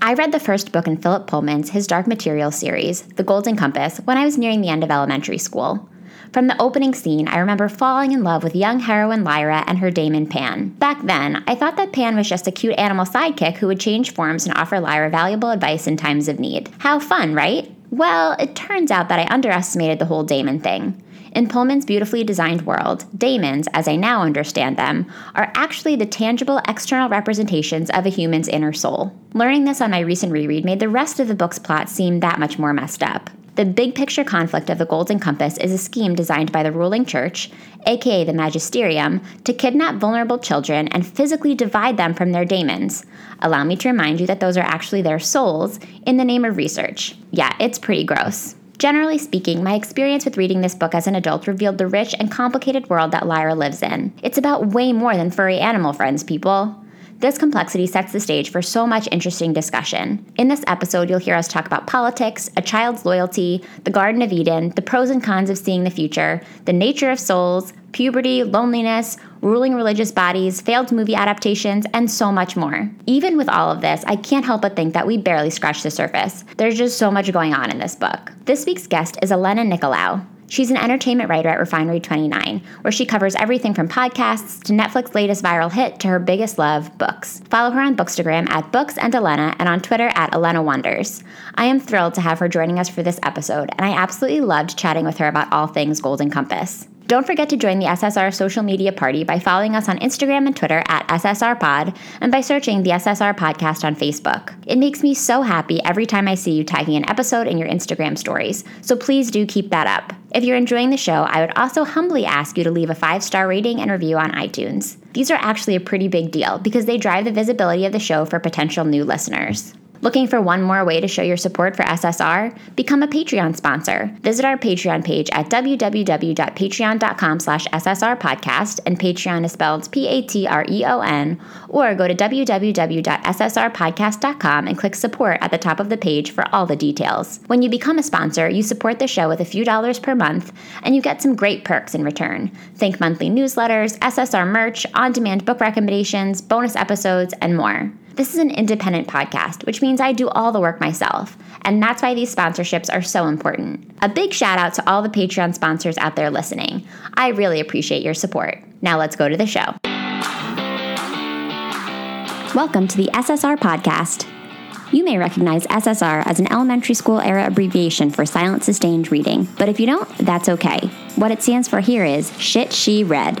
I read the first book in Philip Pullman's His Dark Materials series, The Golden Compass, when I was nearing the end of elementary school. From the opening scene, I remember falling in love with young heroine Lyra and her daemon Pan. Back then, I thought that Pan was just a cute animal sidekick who would change forms and offer Lyra valuable advice in times of need. How fun, right? Well, it turns out that I underestimated the whole daemon thing. In Pullman's beautifully designed world, daemons, as I now understand them, are actually the tangible external representations of a human's inner soul. Learning this on my recent reread made the rest of the book's plot seem that much more messed up. The big picture conflict of the Golden Compass is a scheme designed by the ruling church, aka the magisterium, to kidnap vulnerable children and physically divide them from their daemons. Allow me to remind you that those are actually their souls in the name of research. Yeah, it's pretty gross. Generally speaking, my experience with reading this book as an adult revealed the rich and complicated world that Lyra lives in. It's about way more than furry animal friends, people. This complexity sets the stage for so much interesting discussion. In this episode, you'll hear us talk about politics, a child's loyalty, the Garden of Eden, the pros and cons of seeing the future, the nature of souls, puberty, loneliness, ruling religious bodies, failed movie adaptations, and so much more. Even with all of this, I can't help but think that we barely scratched the surface. There's just so much going on in this book. This week's guest is Elena Nicolaou. She's an entertainment writer at Refinery 29, where she covers everything from podcasts to Netflix's latest viral hit to her biggest love, books. Follow her on Bookstagram at Books and Elena and on Twitter at Elena Wonders. I am thrilled to have her joining us for this episode, and I absolutely loved chatting with her about all things Golden Compass. Don't forget to join the SSR social media party by following us on Instagram and Twitter at SSRPod and by searching the SSR podcast on Facebook. It makes me so happy every time I see you tagging an episode in your Instagram stories, so please do keep that up. If you're enjoying the show, I would also humbly ask you to leave a five star rating and review on iTunes. These are actually a pretty big deal because they drive the visibility of the show for potential new listeners. Looking for one more way to show your support for SSR? Become a Patreon sponsor. Visit our Patreon page at www.patreon.com slash ssrpodcast, and Patreon is spelled P-A-T-R-E-O-N, or go to www.ssrpodcast.com and click support at the top of the page for all the details. When you become a sponsor, you support the show with a few dollars per month, and you get some great perks in return. Think monthly newsletters, SSR merch, on-demand book recommendations, bonus episodes, and more. This is an independent podcast, which means I do all the work myself, and that's why these sponsorships are so important. A big shout out to all the Patreon sponsors out there listening. I really appreciate your support. Now let's go to the show. Welcome to the SSR podcast. You may recognize SSR as an elementary school era abbreviation for silent sustained reading, but if you don't, that's okay. What it stands for here is Shit She Read.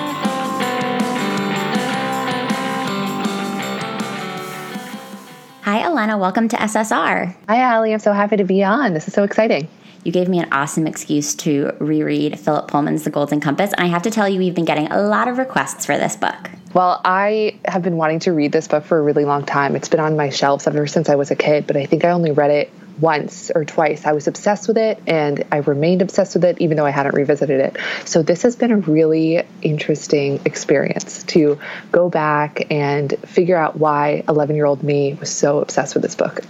Hi, Elena. Welcome to SSR. Hi, Alli. I'm so happy to be on. This is so exciting. You gave me an awesome excuse to reread Philip Pullman's The Golden Compass, and I have to tell you, we've been getting a lot of requests for this book. Well, I have been wanting to read this book for a really long time. It's been on my shelves ever since I was a kid, but I think I only read it once or twice. I was obsessed with it and I remained obsessed with it even though I hadn't revisited it. So this has been a really interesting experience to go back and figure out why 11 year old me was so obsessed with this book.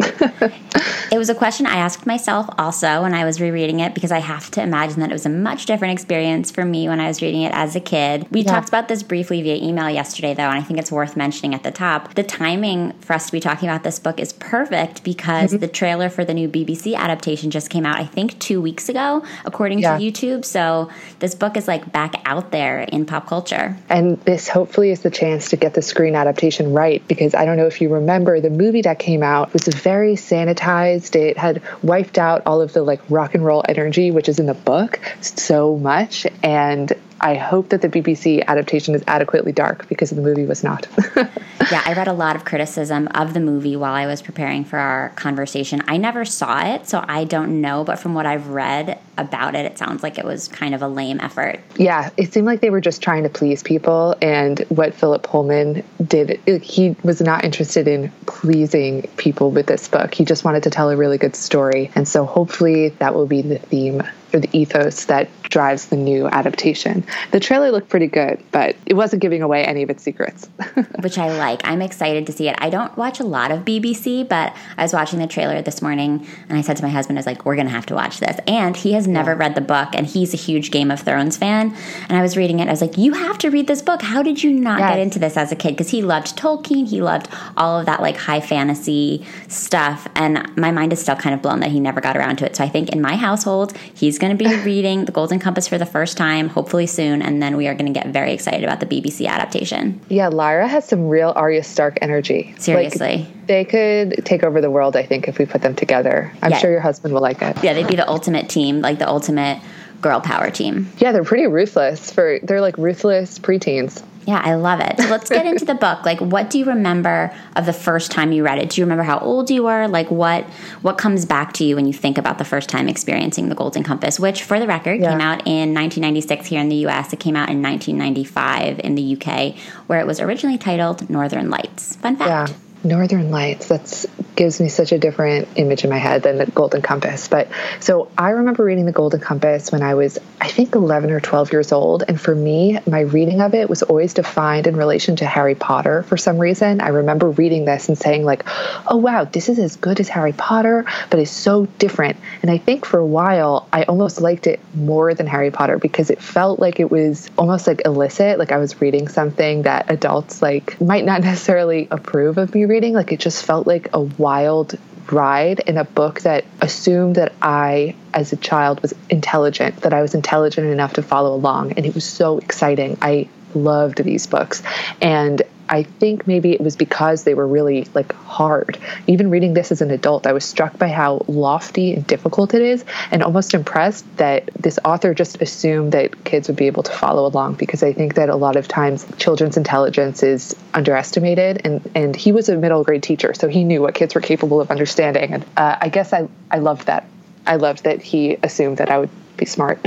it was a question I asked myself also when I was rereading it because I have to imagine that it was a much different experience for me when I was reading it as a kid. We yeah. talked about this briefly via email yesterday though, and I think it's worth mentioning at the top. The timing for us to be talking about this book is perfect because mm-hmm. the trailer for the new BBC adaptation just came out, I think, two weeks ago, according yeah. to YouTube. So this book is like back out there in pop culture. And this hopefully is the chance to get the screen adaptation right because I don't know if you remember the movie that came out was very sanitized. It had wiped out all of the like rock and roll energy, which is in the book, so much. And I hope that the BBC adaptation is adequately dark because the movie was not. yeah, I read a lot of criticism of the movie while I was preparing for our conversation. I never saw it, so I don't know, but from what I've read about it, it sounds like it was kind of a lame effort. Yeah, it seemed like they were just trying to please people, and what Philip Pullman did, he was not interested in pleasing people with this book. He just wanted to tell a really good story, and so hopefully that will be the theme or the ethos that drives the new adaptation. The trailer looked pretty good, but it wasn't giving away any of its secrets. Which I like. I'm excited to see it. I don't watch a lot of BBC, but I was watching the trailer this morning and I said to my husband, I was like, we're going to have to watch this. And he has never yeah. read the book and he's a huge Game of Thrones fan. And I was reading it. I was like, you have to read this book. How did you not yes. get into this as a kid? Because he loved Tolkien. He loved all of that like high fantasy stuff. And my mind is still kind of blown that he never got around to it. So I think in my household, he's going to be reading The Golden Compass for the first time, hopefully soon, and then we are going to get very excited about the BBC adaptation. Yeah, Lyra has some real Arya Stark energy. Seriously. Like, they could take over the world, I think, if we put them together. I'm yeah. sure your husband will like it. Yeah, they'd be the ultimate team, like the ultimate girl power team. Yeah, they're pretty ruthless for they're like ruthless preteens. Yeah, I love it. So let's get into the book. Like what do you remember of the first time you read it? Do you remember how old you were? Like what what comes back to you when you think about the first time experiencing The Golden Compass, which for the record yeah. came out in 1996 here in the US. It came out in 1995 in the UK where it was originally titled Northern Lights. Fun fact. Yeah. Northern Lights. That gives me such a different image in my head than the Golden Compass. But so I remember reading the Golden Compass when I was, I think, 11 or 12 years old. And for me, my reading of it was always defined in relation to Harry Potter for some reason. I remember reading this and saying, like, oh, wow, this is as good as Harry Potter, but it's so different. And I think for a while, I almost liked it more than Harry Potter because it felt like it was almost like illicit. Like I was reading something that adults like might not necessarily approve of me reading. Like it just felt like a wild ride in a book that assumed that I, as a child, was intelligent, that I was intelligent enough to follow along. And it was so exciting. I loved these books. And I think maybe it was because they were really like hard. Even reading this as an adult, I was struck by how lofty and difficult it is, and almost impressed that this author just assumed that kids would be able to follow along because I think that a lot of times children's intelligence is underestimated. And, and he was a middle grade teacher, so he knew what kids were capable of understanding. And uh, I guess I, I loved that. I loved that he assumed that I would be smart.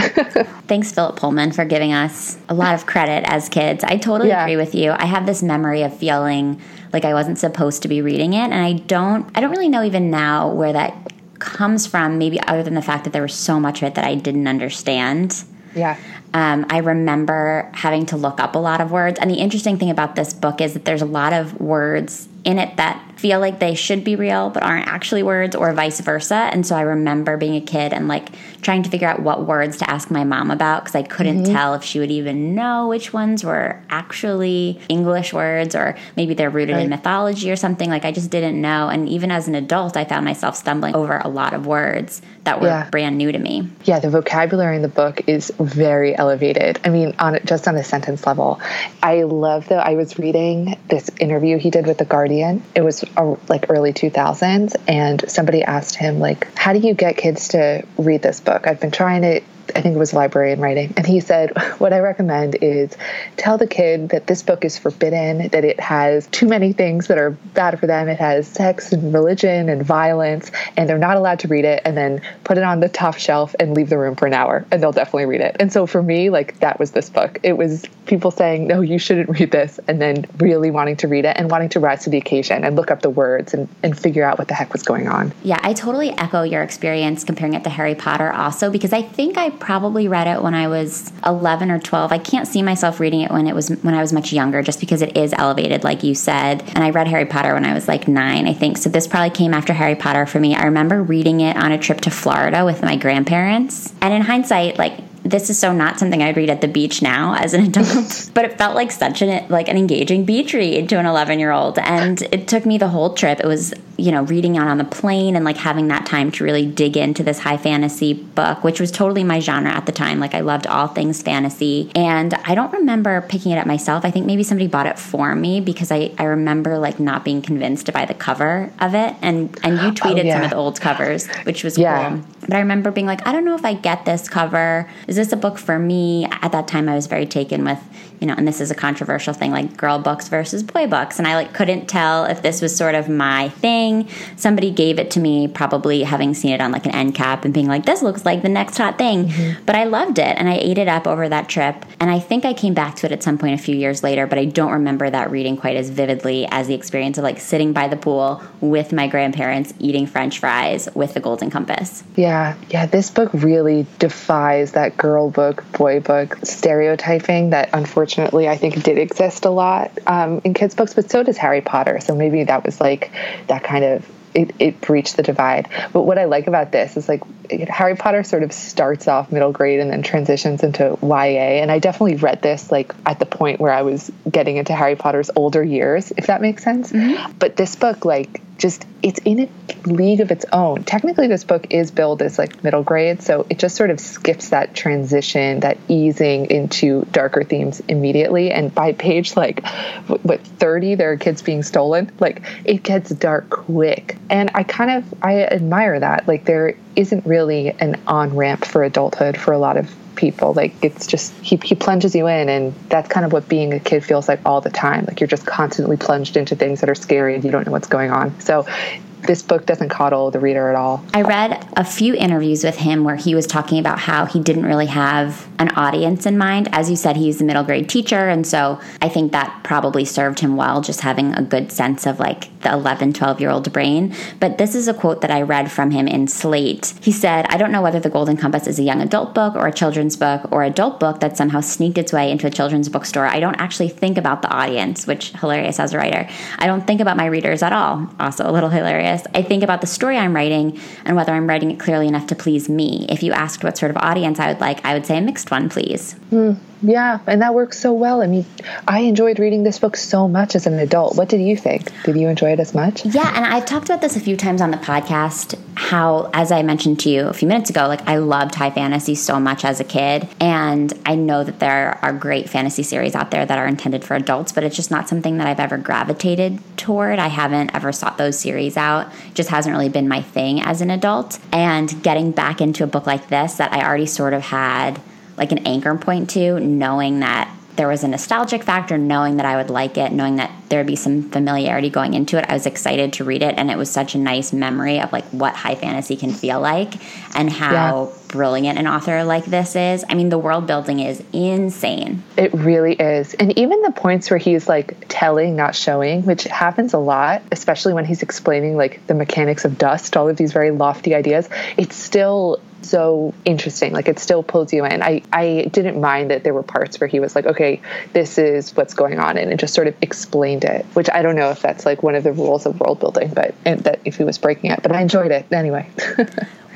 Thanks, Philip Pullman, for giving us a lot of credit as kids. I totally yeah. agree with you. I have this memory of feeling like I wasn't supposed to be reading it, and I don't. I don't really know even now where that comes from. Maybe other than the fact that there was so much of it that I didn't understand. Yeah. Um, I remember having to look up a lot of words. And the interesting thing about this book is that there's a lot of words in it that feel like they should be real but aren't actually words or vice versa and so i remember being a kid and like trying to figure out what words to ask my mom about because i couldn't mm-hmm. tell if she would even know which ones were actually english words or maybe they're rooted right. in mythology or something like i just didn't know and even as an adult i found myself stumbling over a lot of words that were yeah. brand new to me yeah the vocabulary in the book is very elevated i mean on just on a sentence level i love though i was reading this interview he did with the guardian Guardian. It was like early 2000s, and somebody asked him like, "How do you get kids to read this book?" I've been trying to I think it was librarian writing, and he said, What I recommend is tell the kid that this book is forbidden, that it has too many things that are bad for them. It has sex and religion and violence, and they're not allowed to read it, and then put it on the top shelf and leave the room for an hour, and they'll definitely read it. And so for me, like, that was this book. It was people saying, No, you shouldn't read this, and then really wanting to read it and wanting to rise to the occasion and look up the words and, and figure out what the heck was going on. Yeah, I totally echo your experience comparing it to Harry Potter also, because I think I probably read it when I was 11 or 12. I can't see myself reading it when it was when I was much younger just because it is elevated like you said. And I read Harry Potter when I was like 9, I think. So this probably came after Harry Potter for me. I remember reading it on a trip to Florida with my grandparents. And in hindsight, like this is so not something I'd read at the beach now as an adult, but it felt like such an like an engaging beach read to an 11 year old, and it took me the whole trip. It was you know reading out on the plane and like having that time to really dig into this high fantasy book, which was totally my genre at the time. Like I loved all things fantasy, and I don't remember picking it up myself. I think maybe somebody bought it for me because I I remember like not being convinced by the cover of it, and and you oh, tweeted oh, yeah. some of the old covers, which was yeah. cool. But I remember being like, I don't know if I get this cover. Is this a book for me? At that time, I was very taken with, you know, and this is a controversial thing, like girl books versus boy books. And I like couldn't tell if this was sort of my thing. Somebody gave it to me, probably having seen it on like an end cap and being like, this looks like the next hot thing. Mm-hmm. But I loved it and I ate it up over that trip. And I think I came back to it at some point a few years later, but I don't remember that reading quite as vividly as the experience of like sitting by the pool with my grandparents eating french fries with the Golden Compass. Yeah, yeah, this book really defies that girl book, boy book stereotyping that unfortunately I think it did exist a lot um, in kids' books, but so does Harry Potter. So maybe that was like that kind of it, it breached the divide. But what I like about this is like Harry Potter sort of starts off middle grade and then transitions into YA. And I definitely read this like at the point where I was getting into Harry Potter's older years, if that makes sense. Mm-hmm. But this book, like, just it's in a league of its own. Technically, this book is billed as like middle grade, so it just sort of skips that transition, that easing into darker themes immediately. And by page like what thirty, there are kids being stolen. Like it gets dark quick, and I kind of I admire that. Like there isn't really an on ramp for adulthood for a lot of people. Like it's just he he plunges you in, and that's kind of what being a kid feels like all the time. Like you're just constantly plunged into things that are scary, and you don't know what's going on. So this book doesn't coddle the reader at all. I read a few interviews with him where he was talking about how he didn't really have an audience in mind. As you said, he's a middle grade teacher. And so I think that probably served him well, just having a good sense of like the 11, 12 year old brain. But this is a quote that I read from him in Slate. He said, I don't know whether The Golden Compass is a young adult book or a children's book or adult book that somehow sneaked its way into a children's bookstore. I don't actually think about the audience, which hilarious as a writer. I don't think about my readers at all. Also a little hilarious. I think about the story I'm writing and whether I'm writing it clearly enough to please me. If you asked what sort of audience I would like, I would say a mixed one, please. Mm. Yeah, and that works so well. I mean, I enjoyed reading this book so much as an adult. What did you think? Did you enjoy it as much? Yeah, and I've talked about this a few times on the podcast. How, as I mentioned to you a few minutes ago, like I loved high fantasy so much as a kid. And I know that there are great fantasy series out there that are intended for adults, but it's just not something that I've ever gravitated toward. I haven't ever sought those series out. It just hasn't really been my thing as an adult. And getting back into a book like this that I already sort of had like an anchor point to, knowing that there was a nostalgic factor, knowing that I would like it, knowing that there would be some familiarity going into it. I was excited to read it, and it was such a nice memory of like what high fantasy can feel like and how yeah. brilliant an author like this is. I mean, the world building is insane. It really is. And even the points where he's like telling, not showing, which happens a lot, especially when he's explaining like the mechanics of dust, all of these very lofty ideas, it's still so interesting. Like it still pulls you in. I, I didn't mind that there were parts where he was like, okay, this is what's going on. And it just sort of explained it, which I don't know if that's like one of the rules of world building, but that if he was breaking it, but I enjoyed it anyway.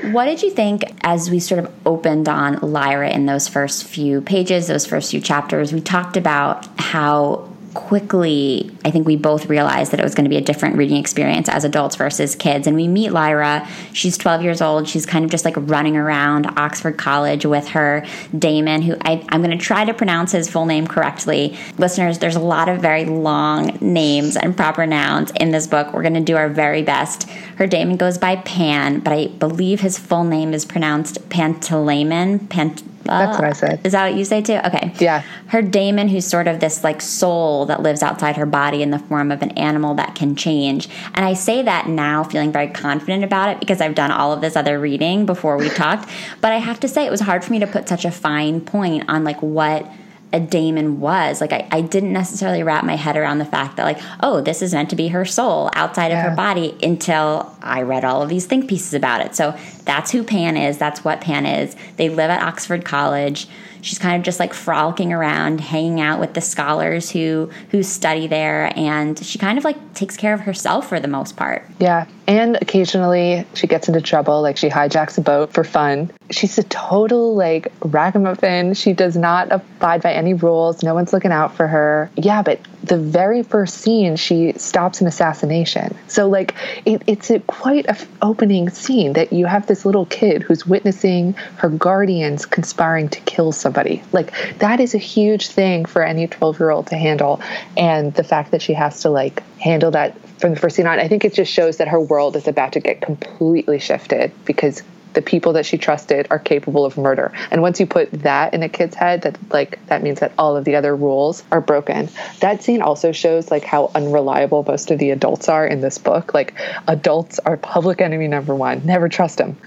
What did you think as we sort of opened on Lyra in those first few pages, those first few chapters? We talked about how quickly, I think we both realized that it was going to be a different reading experience as adults versus kids. And we meet Lyra. She's 12 years old. She's kind of just like running around Oxford College with her daemon, who I, am going to try to pronounce his full name correctly. Listeners, there's a lot of very long names and proper nouns in this book. We're going to do our very best. Her daemon goes by Pan, but I believe his full name is pronounced Pantalaimon. Pant- that's what I said. Is that what you say too? Okay. Yeah. Her daemon, who's sort of this like soul that lives outside her body in the form of an animal that can change. And I say that now feeling very confident about it because I've done all of this other reading before we talked. But I have to say it was hard for me to put such a fine point on like what a daemon was. Like I, I didn't necessarily wrap my head around the fact that like, oh, this is meant to be her soul outside yeah. of her body until I read all of these think pieces about it. So that's who Pan is. That's what Pan is. They live at Oxford College. She's kind of just like frolicking around, hanging out with the scholars who who study there, and she kind of like takes care of herself for the most part. Yeah, and occasionally she gets into trouble, like she hijacks a boat for fun. She's a total like ragamuffin. She does not abide by any rules. No one's looking out for her. Yeah, but the very first scene, she stops an assassination. So like it, it's a, quite a f- opening scene that you have this little kid who's witnessing her guardians conspiring to kill somebody. Like that is a huge thing for any 12 year old to handle. And the fact that she has to like handle that from the first scene on, I think it just shows that her world is about to get completely shifted because the people that she trusted are capable of murder. And once you put that in a kid's head, that like that means that all of the other rules are broken. That scene also shows like how unreliable most of the adults are in this book. Like adults are public enemy number one. Never trust them.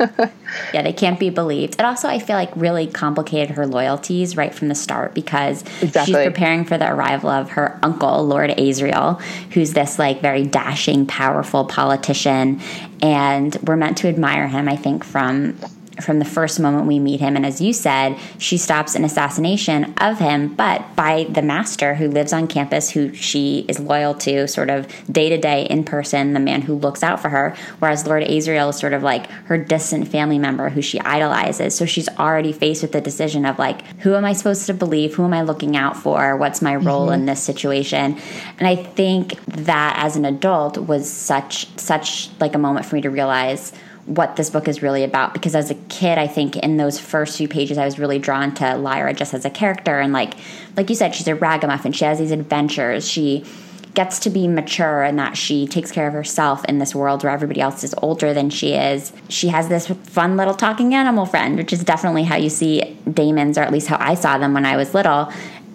yeah, they can't be believed. And also, I feel like really complicated her loyalties right from the start because exactly. she's preparing for the arrival of her uncle, Lord Asriel, who's this like very dashing, powerful politician. And we're meant to admire him, I think, from from the first moment we meet him. And as you said, she stops an assassination of him, but by the master who lives on campus, who she is loyal to, sort of day to day in person, the man who looks out for her. Whereas Lord Asriel is sort of like her distant family member who she idolizes. So she's already faced with the decision of like, who am I supposed to believe? Who am I looking out for? What's my role mm-hmm. in this situation? And I think that as an adult was such such like a moment for me to realize what this book is really about because as a kid i think in those first few pages i was really drawn to lyra just as a character. And like like you said she's a ragamuffin. She has these adventures. She gets to be mature and that she takes care of herself in this world where everybody else is older than she is. She has this fun little talking animal friend which is definitely how you see daemon's or at least how i saw them when i was little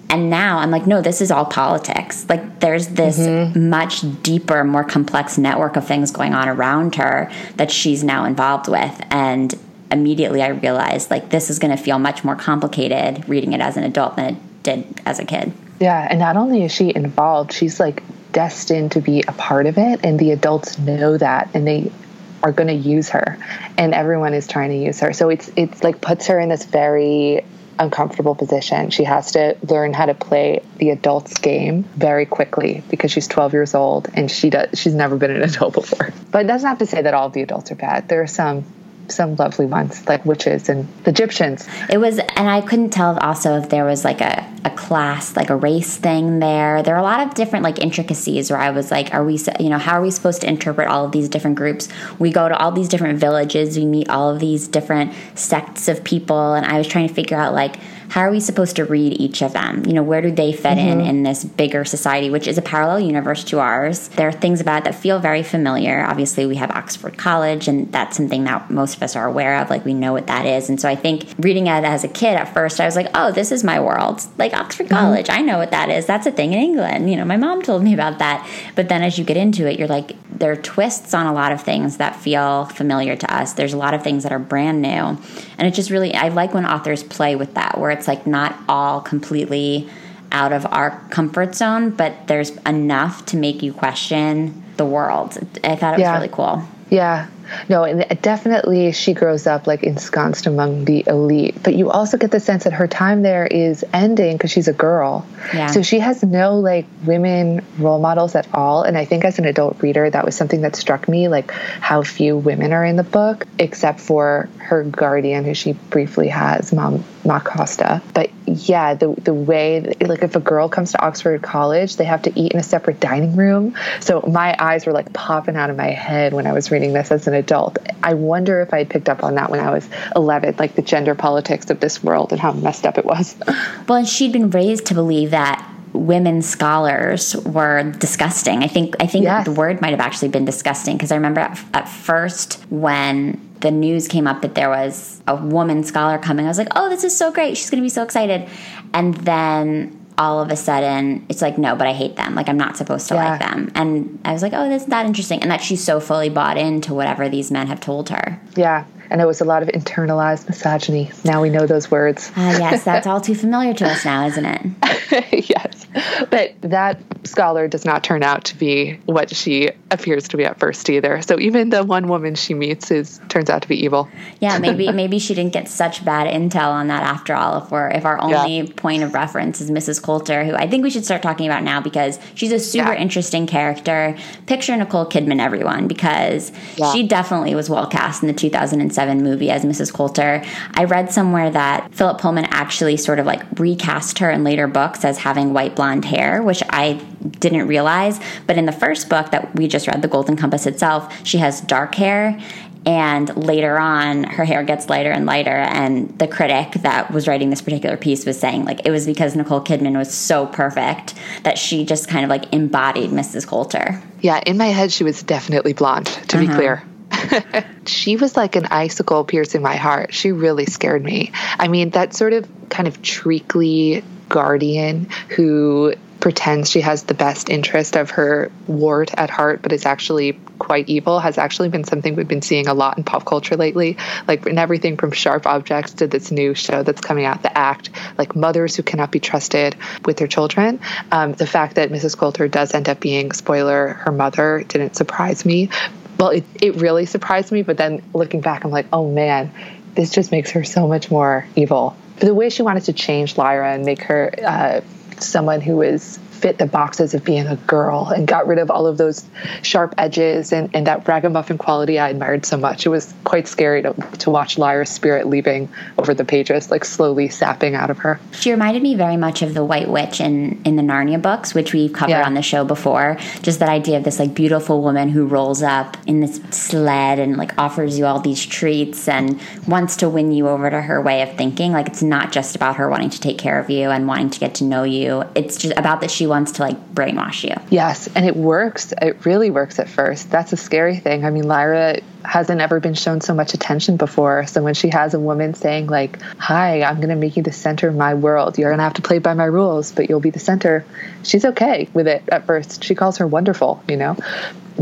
and now I'm like, no, this is all politics. Like, there's this mm-hmm. much deeper, more complex network of things going on around her that she's now involved with. And immediately I realized, like, this is going to feel much more complicated reading it as an adult than it did as a kid. Yeah. And not only is she involved, she's like destined to be a part of it. And the adults know that. And they, are going to use her and everyone is trying to use her so it's it's like puts her in this very uncomfortable position. She has to learn how to play the adult's game very quickly because she's 12 years old and she does she's never been an adult before. But that's not to say that all of the adults are bad. There are some some lovely ones like witches and Egyptians. It was, and I couldn't tell also if there was like a, a class, like a race thing there. There are a lot of different like intricacies where I was like, are we, you know, how are we supposed to interpret all of these different groups? We go to all these different villages, we meet all of these different sects of people, and I was trying to figure out like, how are we supposed to read each of them? You know, where do they fit mm-hmm. in in this bigger society, which is a parallel universe to ours? There are things about it that feel very familiar. Obviously, we have Oxford College, and that's something that most of us are aware of. Like, we know what that is. And so I think reading it as a kid at first, I was like, oh, this is my world. Like, Oxford mm-hmm. College, mm-hmm. I know what that is. That's a thing in England. You know, my mom told me about that. But then as you get into it, you're like, there are twists on a lot of things that feel familiar to us. There's a lot of things that are brand new. And it just really, I like when authors play with that, where it's like not all completely out of our comfort zone, but there's enough to make you question the world. I thought it yeah. was really cool. Yeah. No, and definitely she grows up like ensconced among the elite. But you also get the sense that her time there is ending because she's a girl. Yeah. So she has no like women role models at all. And I think as an adult reader, that was something that struck me like how few women are in the book, except for her guardian, who she briefly has, Mom Ma Costa. But yeah, the the way that, like if a girl comes to Oxford College, they have to eat in a separate dining room. So my eyes were like popping out of my head when I was reading this as an adult. I wonder if I had picked up on that when I was 11, like the gender politics of this world and how messed up it was. Well, and she'd been raised to believe that women scholars were disgusting. I think I think yes. the word might have actually been disgusting because I remember at, at, first when the news came up that there was a woman scholar coming, I was like, "Oh, this is so great! She's going to be so excited!" And then all of a sudden it's like no but i hate them. Like i'm not supposed to yeah. like them. And i was like oh that's that interesting. And that she's so fully bought into whatever these men have told her. Yeah. And it was a lot of internalized misogyny. Now we know those words. Uh, yes. That's all too familiar to us now isn't it? Yes but that scholar does not turn out to be what she appears to be at first either so even the one woman she meets is turns out to be evil yeah maybe maybe she didn't get such bad intel on that after all if we're if our only yeah. point of reference is mrs Coulter, who I think we should start talking about now because she's a super yeah. interesting character. Picture Nicole Kidman, everyone, because yeah. she definitely was well cast in the 2007 movie as Mrs. Coulter. I read somewhere that Philip Pullman actually sort of like recast her in later books as having white blonde hair, which I didn't realize. But in the first book that we just read, The Golden Compass itself, she has dark hair and later on her hair gets lighter and lighter and the critic that was writing this particular piece was saying like it was because nicole kidman was so perfect that she just kind of like embodied mrs coulter yeah in my head she was definitely blonde to uh-huh. be clear she was like an icicle piercing my heart. She really scared me. I mean, that sort of kind of treacly guardian who pretends she has the best interest of her ward at heart, but is actually quite evil, has actually been something we've been seeing a lot in pop culture lately. Like in everything from Sharp Objects to this new show that's coming out, The Act, like mothers who cannot be trusted with their children. Um, the fact that Mrs. Coulter does end up being, spoiler, her mother didn't surprise me. Well, it, it really surprised me, but then looking back, I'm like, oh man, this just makes her so much more evil. The way she wanted to change Lyra and make her uh, someone who is fit the boxes of being a girl and got rid of all of those sharp edges and, and that ragamuffin quality I admired so much. It was quite scary to, to watch Lyra's spirit leaving over the pages, like slowly sapping out of her. She reminded me very much of the White Witch in, in the Narnia books, which we've covered yeah. on the show before. Just that idea of this like beautiful woman who rolls up in this sled and like offers you all these treats and wants to win you over to her way of thinking. Like it's not just about her wanting to take care of you and wanting to get to know you. It's just about that she wants to like brainwash you. Yes, and it works. It really works at first. That's a scary thing. I mean, Lyra hasn't ever been shown so much attention before. So when she has a woman saying like, "Hi, I'm going to make you the center of my world. You're going to have to play by my rules, but you'll be the center." She's okay with it at first. She calls her wonderful, you know.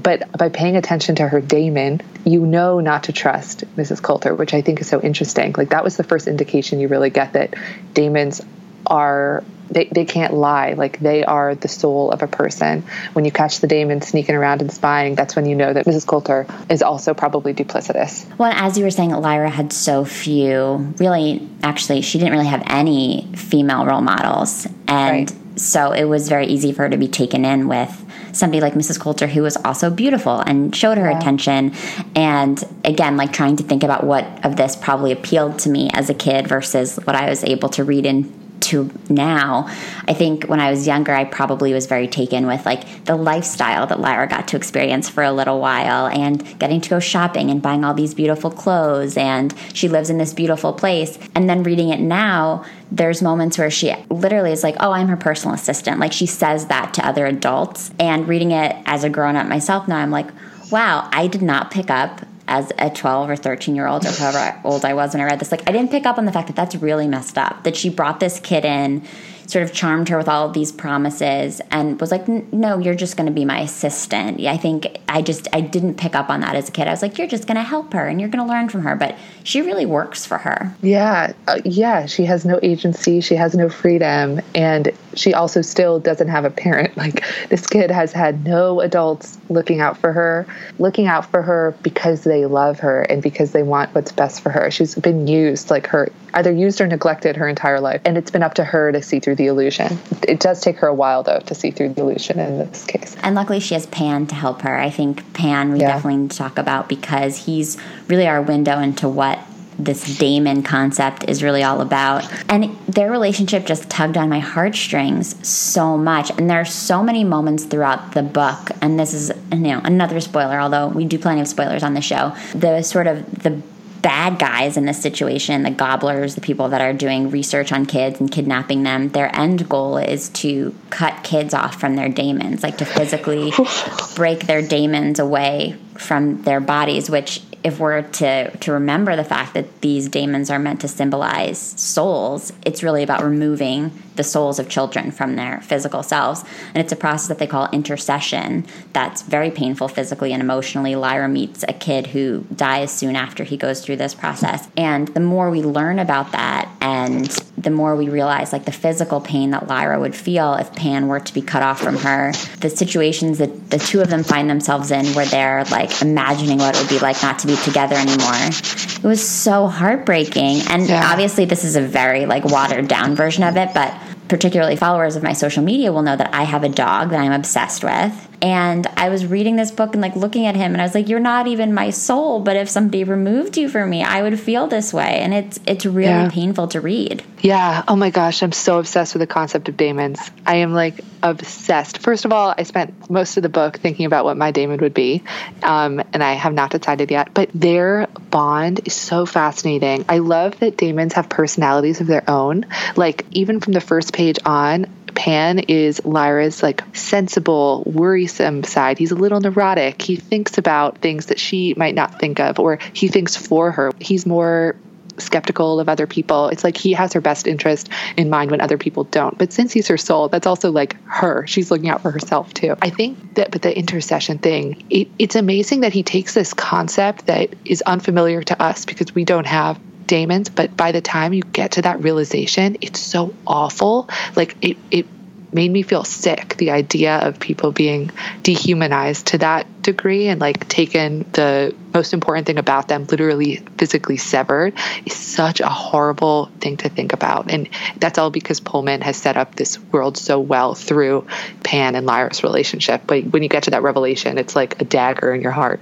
But by paying attention to her daemon, you know not to trust Mrs. Coulter, which I think is so interesting. Like that was the first indication you really get that daemons are they, they can't lie. Like they are the soul of a person. When you catch the daemon sneaking around and spying, that's when you know that Mrs. Coulter is also probably duplicitous. Well, as you were saying, Lyra had so few, really, actually, she didn't really have any female role models. And right. so it was very easy for her to be taken in with somebody like Mrs. Coulter who was also beautiful and showed her yeah. attention. And again, like trying to think about what of this probably appealed to me as a kid versus what I was able to read in to now, I think when I was younger, I probably was very taken with like the lifestyle that Lyra got to experience for a little while and getting to go shopping and buying all these beautiful clothes. And she lives in this beautiful place. And then reading it now, there's moments where she literally is like, oh, I'm her personal assistant. Like she says that to other adults. And reading it as a grown up myself now, I'm like, wow, I did not pick up as a 12 or 13 year old or however old I was when I read this, like I didn't pick up on the fact that that's really messed up. That she brought this kid in sort of charmed her with all of these promises and was like no you're just going to be my assistant. I think i just i didn't pick up on that as a kid. I was like you're just going to help her and you're going to learn from her but she really works for her. Yeah uh, yeah she has no agency she has no freedom and she also still doesn't have a parent. Like this kid has had no adults looking out for her looking out for her because they love her and because they want what's best for her. She's been used like her either used or neglected her entire life and it's been up to her to see through the illusion. It does take her a while, though, to see through the illusion in this case. And luckily, she has Pan to help her. I think Pan we yeah. definitely need to talk about because he's really our window into what this daemon concept is really all about. And their relationship just tugged on my heartstrings so much. And there are so many moments throughout the book, and this is you know another spoiler, although we do plenty of spoilers on the show. The sort of the bad guys in this situation, the gobblers, the people that are doing research on kids and kidnapping them, their end goal is to cut kids off from their daemons, like to physically break their daemons away from their bodies, which if we're to to remember the fact that these daemons are meant to symbolize souls, it's really about removing the souls of children from their physical selves. And it's a process that they call intercision that's very painful physically and emotionally. Lyra meets a kid who dies soon after he goes through this process. And the more we learn about that and the more we realize like the physical pain that Lyra would feel if Pan were to be cut off from her, the situations that the two of them find themselves in where they're like imagining what it would be like not to be together anymore. It was so heartbreaking. And yeah. obviously this is a very like watered down version of it, but particularly followers of my social media will know that I have a dog that I'm obsessed with. And I was reading this book and like looking at him and I was like, You're not even my soul, but if somebody removed you from me, I would feel this way. And it's it's really yeah. painful to read. Yeah. Oh my gosh. I'm so obsessed with the concept of daemons. I am like obsessed. First of all, I spent most of the book thinking about what my daemon would be. Um, and I have not decided yet. But their bond is so fascinating. I love that daemons have personalities of their own. Like even from the first page on, Pan is Lyra's like sensible, worrisome side. He's a little neurotic. He thinks about things that she might not think of, or he thinks for her. He's more skeptical of other people. It's like he has her best interest in mind when other people don't. But since he's her soul, that's also like her. She's looking out for herself too. I think that, but the intercision thing, it, it's amazing that he takes this concept that is unfamiliar to us because we don't have daemons but by the time you get to that realization it's so awful. Like it, it made me feel sick the idea of people being dehumanized to that degree and like taken the most important thing about them literally physically severed is such a horrible thing to think about. And that's all because pullman has set up this world so well through pan and lyra's relationship. But when you get to that revelation it's like a dagger in your heart.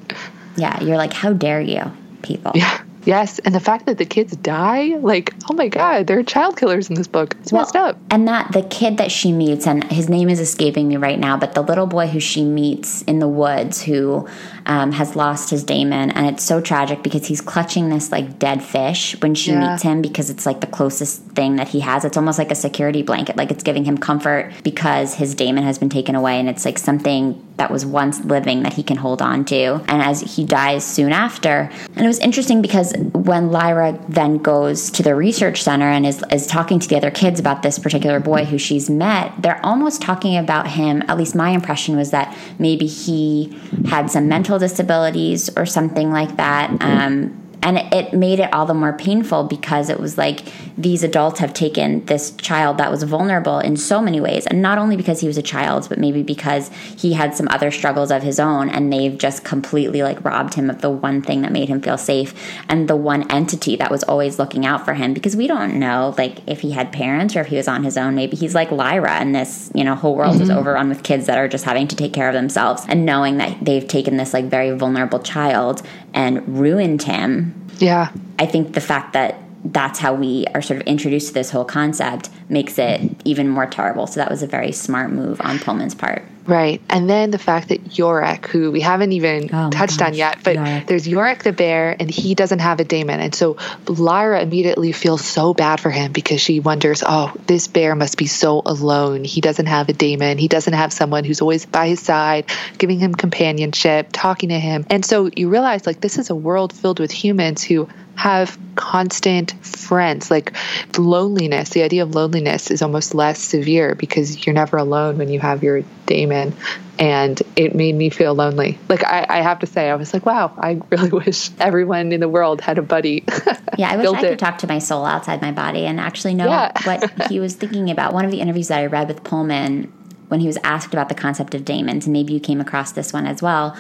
Yeah you're like how dare you people? Yeah Yes, and the fact that the kids die, like, oh my god, there are child killers in this book. It's well, messed up. And that the kid that she meets, and his name is escaping me right now, but the little boy who she meets in the woods who um, has lost his daemon, and it's so tragic because he's clutching this like dead fish when she yeah. meets him because it's like the closest thing that he has. It's almost like a security blanket, like it's giving him comfort because his daemon has been taken away, and it's like something that was once living that he can hold on to. And as he dies soon after, and it was interesting because when Lyra then goes to the research center and is, is talking to the other kids about this particular boy who she's met, they're almost talking about him. At least my impression was that maybe he had some mental disabilities or something like that. Um, and it made it all the more painful because it was like these adults have taken this child that was vulnerable in so many ways. And not only because he was a child but maybe because he had some other struggles of his own and they've just completely like robbed him of the one thing that made him feel safe and the one entity that was always looking out for him. Because we don't know like if he had parents or if he was on his own. Maybe he's like Lyra and this you know whole world mm-hmm. is overrun with kids that are just having to take care of themselves. And knowing that they've taken this like very vulnerable child and ruined him yeah. I think the fact that that's how we are sort of introduced to this whole concept makes it even more terrible. So that was a very smart move on Pullman's part. Right. And then the fact that Iorek, who we haven't even oh touched gosh. on yet, but Iorek. there's Iorek the bear and he doesn't have a daemon. And so Lyra immediately feels so bad for him because she wonders, oh, this bear must be so alone. He doesn't have a daemon. He doesn't have someone who's always by his side, giving him companionship, talking to him. And so you realize like this is a world filled with humans who have constant friends. Like loneliness, the idea of loneliness is almost less severe because you're never alone when you have your daemon. And it made me feel lonely. Like I, I have to say, I was like, wow, I really wish everyone in the world had a buddy. yeah, I wish I could talk to my soul outside my body and actually know yeah. what he was thinking about. One of the interviews that I read with Pullman when he was asked about the concept of daemons, and maybe you came across this one as well.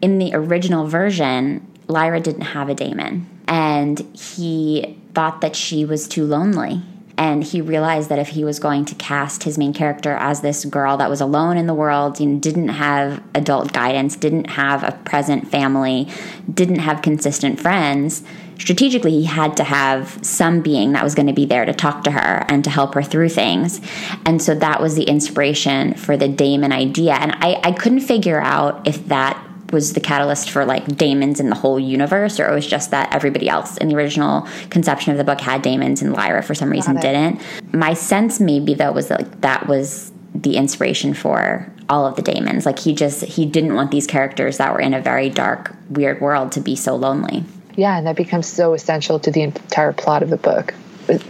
In the original version, Lyra didn't have a daemon and he thought that she was too lonely. And he realized that if he was going to cast his main character as this girl that was alone in the world, didn't have adult guidance, didn't have a present family, didn't have consistent friends, strategically he had to have some being that was going to be there to talk to her and to help her through things. And so that was the inspiration for the daemon idea. And i, I couldn't figure out if that was the catalyst for like daemons in the whole universe, or it was just that everybody else in the original conception of the book had daemons and Lyra for some reason didn't. My sense maybe though was that like, that was the inspiration for all of the daemons. Like he just he didn't want these characters that were in a very dark, weird world to be so lonely. Yeah, and that becomes so essential to the entire plot of the book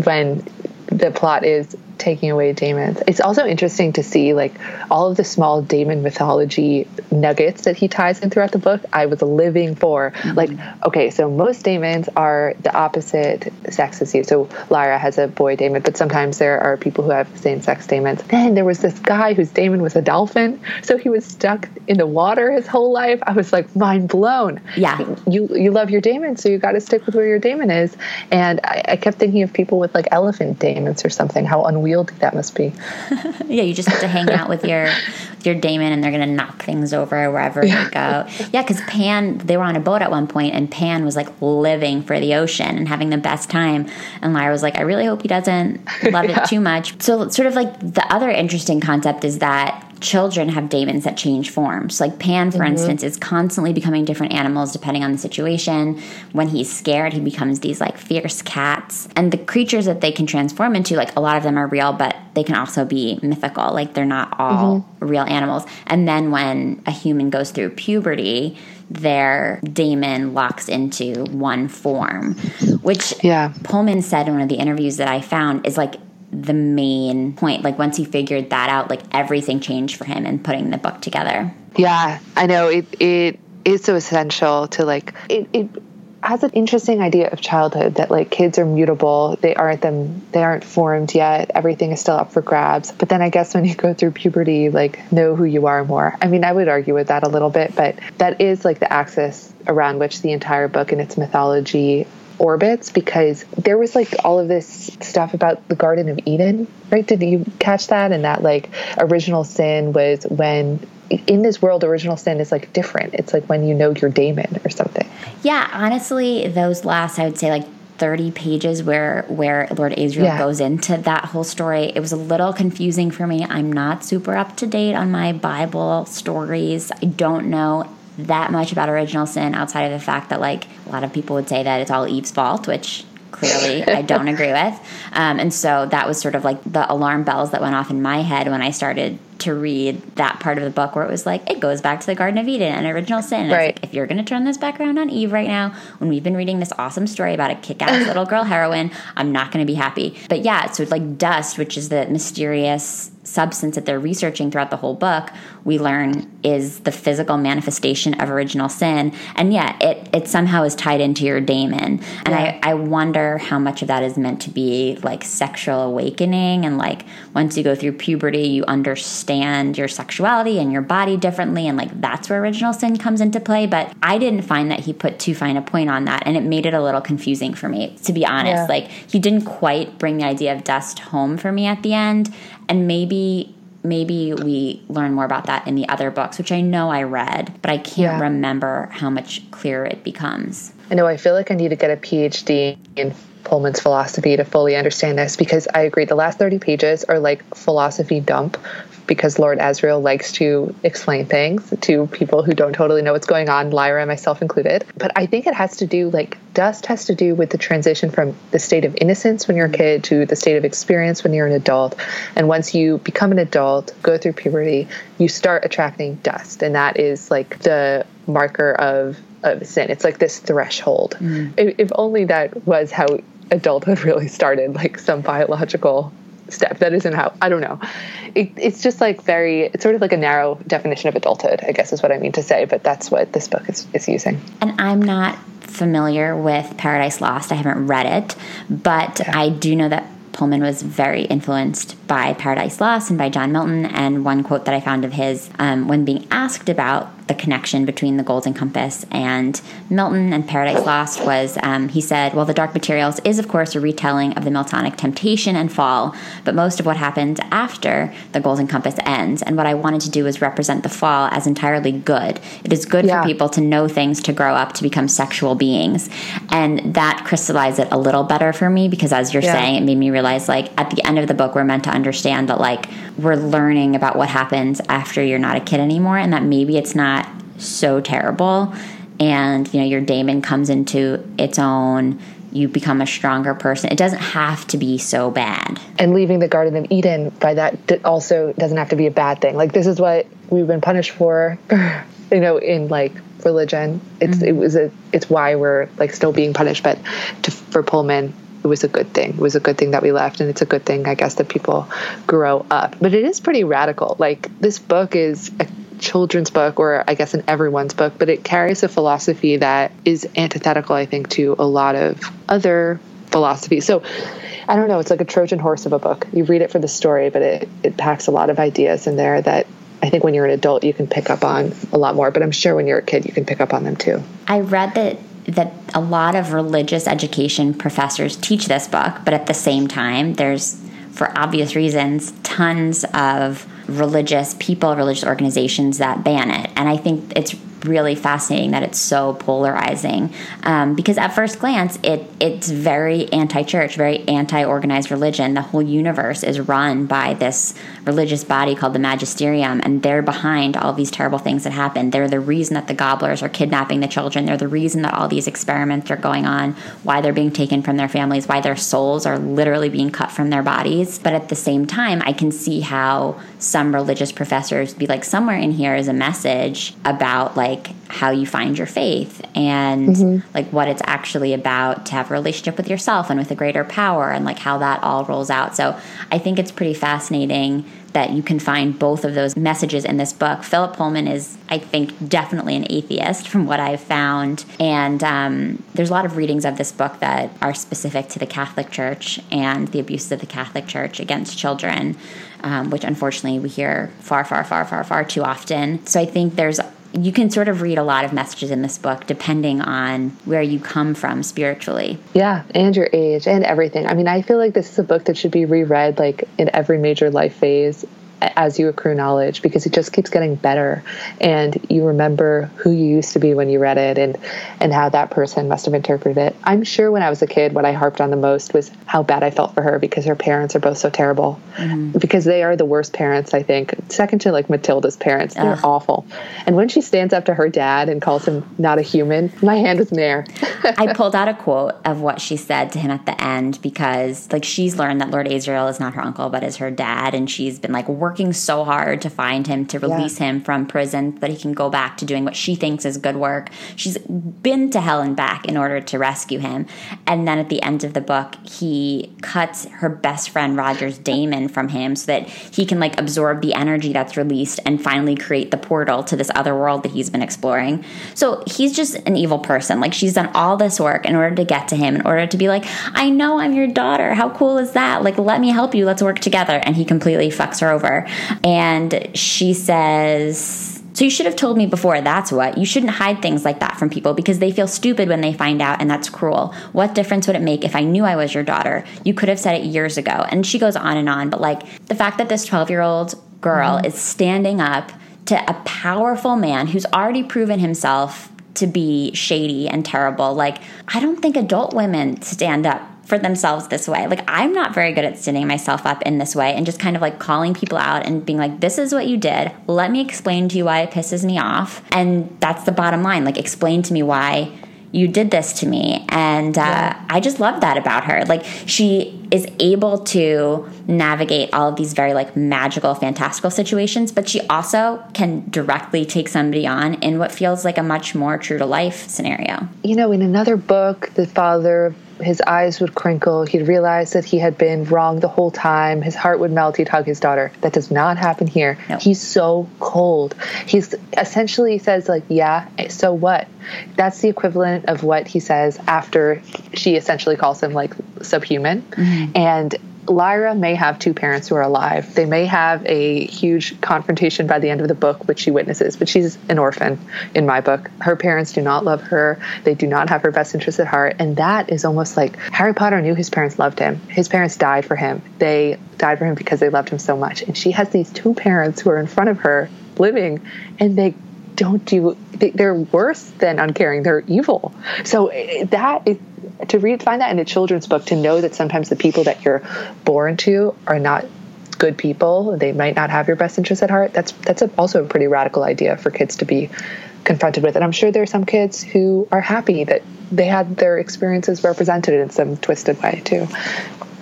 when the plot is taking away daemons. It's also interesting to see like all of the small daemon mythology nuggets that he ties in throughout the book. I was living for mm-hmm. like okay, so most daemons are the opposite sex as you. So Lyra has a boy daemon, but sometimes there are people who have same sex daemons. Then there was this guy whose daemon was a dolphin, so he was stuck in the water his whole life. I was like mind blown. Yeah, you you love your daemon, so you got to stick with where your daemon is. And I, I kept thinking of people with like elephant daemons or something. How unwieldy unwieldy that must be. yeah, you just have to hang out with your your daemon, and they're to knock things over wherever yeah. you go. Yeah, because Pan, they were on a boat at one point, and Pan was like living for the ocean and having the best time. And Lyra was like, I really hope he doesn't love yeah. it too much. So, sort of like the other interesting concept is that children have daemons that change forms. Like Pan, for mm-hmm. instance, is constantly becoming different animals depending on the situation. When he's scared, he becomes these like fierce cats. And the creatures that they can transform into, like a lot of them are real, but they can also be mythical. Like they're not all mm-hmm. real animals. And then when a human goes through puberty, their daemon locks into one form, which yeah. Pullman said in one of the interviews that I found is like the main point. Like once he figured that out, like everything changed for him in putting the book together. Yeah, I know it. It is so essential to like it. it has an interesting idea of childhood that like kids are mutable they aren't them they aren't formed yet everything is still up for grabs but then i guess when you go through puberty like know who you are more i mean i would argue with that a little bit but that is like the axis around which the entire book and its mythology orbits because there was like all of this stuff about the Garden of Eden, right? Did you catch that? And that like original sin was when in this world original sin is like different. It's like when you know your daemon or something. Yeah, honestly, those last I would say like 30 pages where where Lord Asriel yeah. goes into that whole story. It was a little confusing for me. I'm not super up to date on my Bible stories. I don't know that much about original sin outside of the fact that like a lot of people would say that it's all Eve's fault, which clearly I don't agree with. Um, and so that was sort of like the alarm bells that went off in my head when I started to read that part of the book where it was like it goes back to the Garden of Eden and original sin. right. Like, if you're going to turn this back around on Eve right now, when we've been reading this awesome story about a kick-ass little girl heroine, I'm not going to be happy. But yeah, so it's like dust, which is the mysterious substance that they're researching throughout the whole book, we learn is the physical manifestation of original sin. And yeah, it, it somehow is tied into your daemon. And yeah. I, I wonder how much of that is meant to be like sexual awakening. And like once you go through puberty, you understand your sexuality and your body differently. And like that's where original sin comes into play. But I didn't find that he put too fine a point on that. And it made it a little confusing for me, to be honest. Yeah. Like he didn't quite bring the idea of dust home for me at the end and maybe maybe we learn more about that in the other books which i know i read but i can't yeah. remember how much clearer it becomes i know i feel like i need to get a phd in Pullman's philosophy to fully understand this because I agree the last 30 pages are like philosophy dump because Lord Asriel likes to explain things to people who don't totally know what's going on, Lyra and myself included. But I think it has to do, like, dust has to do with the transition from the state of innocence when you're a kid to the state of experience when you're an adult. And once you become an adult, go through puberty, you start attracting dust. And that is like the marker of, of sin. It's like this threshold. Mm. If, if only that was how adulthood really started, like some biological step. That isn't how, I don't know. It, it's just like very, it's sort of like a narrow definition of adulthood, I guess is what I mean to say, but that's what this book is, is using. And I'm not familiar with Paradise Lost. I haven't read it, but yeah. I do know that Pullman was very influenced by Paradise Lost and by John Milton. And one quote that I found of his um, when being asked about the connection between the Golden Compass and Milton and Paradise Lost was um, he said, Well, the Dark Materials is, of course, a retelling of the Miltonic temptation and fall, but most of what happens after the Golden Compass ends. And what I wanted to do was represent the fall as entirely good. It is good yeah. for people to know things, to grow up, to become sexual beings. And that crystallized it a little better for me because, as you're yeah. saying, it made me realize, like, at the end of the book, we're meant to understand that, like, we're learning about what happens after you're not a kid anymore and that maybe it's not so terrible and you know your daemon comes into its own you become a stronger person it doesn't have to be so bad and leaving the garden of eden by that also doesn't have to be a bad thing like this is what we've been punished for you know in like religion it's mm-hmm. it was a it's why we're like still being punished but to, for pullman it was a good thing. It was a good thing that we left, and it's a good thing, I guess, that people grow up. But it is pretty radical. Like this book is a children's book or I guess in everyone's book, but it carries a philosophy that is antithetical, I think, to a lot of other philosophies. So I don't know, it's like a Trojan horse of a book. You read it for the story, but it, it packs a lot of ideas in there that I think when you're an adult you can pick up on a lot more, but I'm sure when you're a kid you can pick up on them too. I read that that a lot of religious education professors teach this book, but at the same time there's for obvious reasons tons of religious people, religious organizations that ban it. And I think it's really fascinating that it's so polarizing. Um, because at first glance it it's very anti-church very anti-organized religion. The whole universe is run by this religious body called the magisterium and they're behind all these terrible things that happen. They're the reason that the gobblers are kidnapping the children. They're the reason that all these experiments are going on why they're being taken from their families why their souls are literally being cut from their bodies. But at the same time i can see how some religious professors be like somewhere in here is a message about like how you find your faith and mm-hmm. like what it's actually about to have a relationship with yourself and with a greater power and like how that all rolls out so i think it's pretty fascinating that you can find both of those messages in this book. Philip Pullman is, I think, definitely an atheist from what I've found. And um, there's a lot of readings of this book that are specific to the Catholic Church and the abuses of the Catholic Church against children, um, which unfortunately we hear far, far, far, far, far too often. So I think there's you can sort of read a lot of messages in this book depending on where you come from spiritually. Yeah, and your age and everything. I mean, I feel like this is a book that should be reread like in every major life phase as you accrue knowledge because it just keeps getting better. And you remember who you used to be when you read it and and how that person must have interpreted it. I'm sure when i was a kid what i harped on the most was how bad i felt for her because her parents are both so terrible. Mm-hmm. because they are the worst parents i think. Second to like matilda's parents. They're Ugh. awful. And when she stands up to her dad and calls him not a human my hand is in the air. I pulled out a quote of what she said to him at the end because like she's learned that lord asriel is not her uncle but is her dad. And she's been like working so hard to find him, to release yeah. him from prison, so that he can go back to doing what she thinks is good work. She's been to hell and back in order to rescue him. And then at the end of the book, he cuts her best friend Roger's daemon from him so that he can like absorb the energy that's released and finally create the portal to this other world that he's been exploring. So he's just an evil person. Like she's done all this work in order to get to him, in order to be like, I know I'm your daughter. How cool is that? Like, let me help you. Let's work together. And he completely fucks her over. And she says, so you should have told me before, that's what. You shouldn't hide things like that from people because they feel stupid when they find out, and that's cruel. What difference would it make if I knew I was your daughter? You could have said it years ago. And she goes on and on, but like the fact that this 12 year old girl mm-hmm. is standing up to a powerful man who's already proven himself to be shady and terrible. Like, I don't think adult women stand up for themselves this way. Like I'm not very good at standing myself up in this way and just kind of like calling people out and being like, this is what you did. Let me explain to you why it pisses me off. And that's the bottom line. Like explain to me why you did this to me. And uh, yeah. I just love that about her. Like she is able to navigate all of these very like magical, fantastical situations, but she also can directly take somebody on in what feels like a much more true to life scenario. You know, in another book, the father his eyes would crinkle. He'd realize that he had been wrong the whole time. His heart would melt. He'd hug his daughter. That does not happen here. No. He's so cold. He's essentially says like, "Yeah, so what?" That's the equivalent of what he says after she essentially calls him like subhuman. Mm-hmm. And Lyra may have two parents who are alive. They may have a huge confrontation by the end of the book, which she witnesses, but she's an orphan in my book. Her parents do not love her. They do not have her best interest at heart. And that is almost like Harry Potter knew his parents loved him. His parents died for him. They died for him because they loved him so much. And she has these two parents who are in front of her living, and they don't do they're worse than uncaring they're evil so eh, that is to read find that in a children's book to know that sometimes the people that you're born to are not good people. They might not have your best interests at heart. That's that's a, also a pretty radical idea for kids to be confronted with. And i'm sure there are some kids who are happy that they had their experiences represented in some twisted way too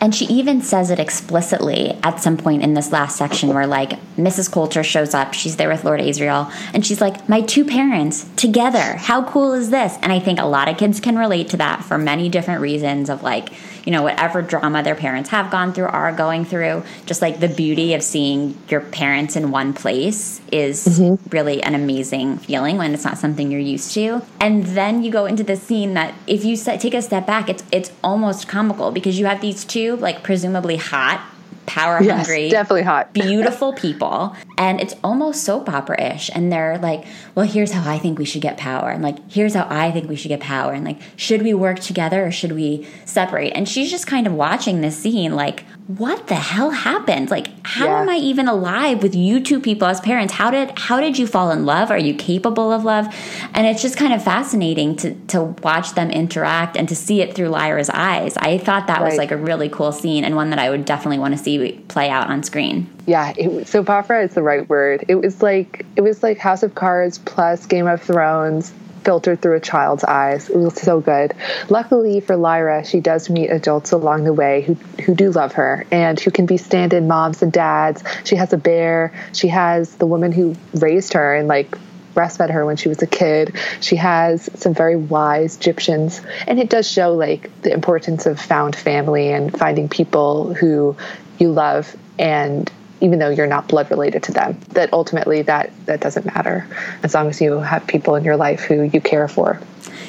and she even says it explicitly at some point in this last section where, like, Mrs. Coulter shows up. She's there with Lord Asriel. And she's like, My two parents together. How cool is this? And I think a lot of kids can relate to that for many different reasons of, like, you know, whatever drama their parents have gone through, are going through. Just like the beauty of seeing your parents in one place is mm-hmm. really an amazing feeling when it's not something you're used to. And then you go into the scene that if you take a step back, it's it's almost comical because you have these two like presumably hot power hungry, yes, definitely hot, beautiful people, and it's almost soap opera ish. And they're like, "Well, here's how I think we should get power," and like, "Here's how I think we should get power," and like, "Should we work together or should we separate?" And she's just kind of watching this scene, like, what the hell happened? Like, how Yeah. am I even alive with you two people as parents? How did how did you fall in love? Are you capable of love? And it's just kind of fascinating to to watch them interact and to see it through Lyra's eyes. I thought that was like a really cool scene and one that I would definitely want to see play out on screen. Yeah, it soap opera is the right word. It was like it was like House of Cards plus Game of Thrones filtered through a child's eyes. It was so good. Luckily for Lyra, she does meet adults along the way who who do love her and who can be stand-in moms and dads. She has a bear. She has the woman who raised her and like breastfed her when she was a kid. She has some very wise Egyptians. And it does show like the importance of found family and finding people who you love and even though you're not blood related to them that ultimately that that doesn't matter as long as you have people in your life who you care for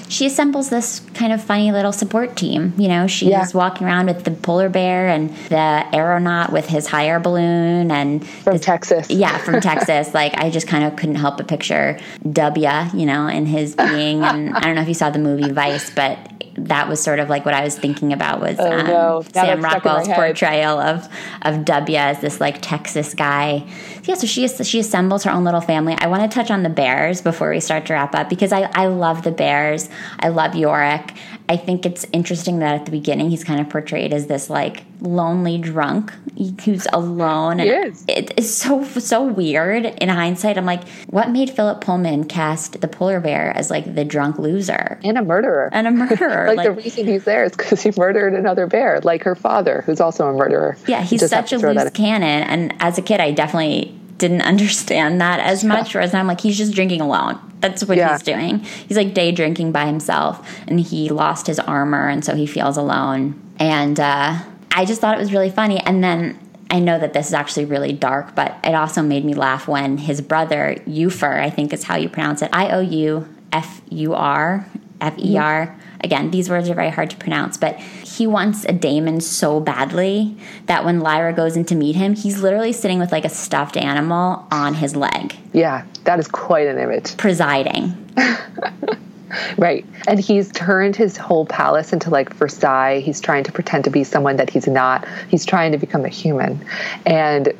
she assembles this kind of funny little support team. You know, she's Yeah. walking around with the polar bear and the aeronaut with his hot air balloon and from texas yeah, from Texas. Like I just kind of couldn't help but picture W, you know, in his being. And I don't know if you saw the movie Vice, but that was sort of like what I was thinking about was Oh, um, no. Sam that's stuck in my Rockwell's portrayal of of W as this like Texas guy. Yeah, so she she assembles her own little family. I want to touch on the Bears before we start to wrap up because I I love the Bears. I love Iorek. I think it's interesting that at the beginning he's kind of portrayed as this like lonely drunk who's alone. He and is. It's so so weird in hindsight. I'm like, what made Philip Pullman cast the polar bear as like the drunk loser and a murderer and a murderer? like, the reason he's there is because he murdered another bear like her father who's also a murderer Yeah, he's Just such a loose cannon. And as a kid, I definitely didn't understand that as much. Whereas I'm like, he's just drinking alone. That's what Yeah. he's doing. He's like day drinking by himself, and he lost his armor, and so he feels alone. And uh, I just thought it was really funny. And then I know that this is actually really dark, but it also made me laugh when his brother, Iofur, I think is how you pronounce it, I O U F U R, F E R. Again, these words are very hard to pronounce, but he wants a daemon so badly that when Lyra goes in to meet him, he's literally sitting with like a stuffed animal on his leg, yeah that is quite an image presiding. Right. And he's turned his whole palace into like Versailles. He's trying to pretend to be someone that he's not. He's trying to become a human. And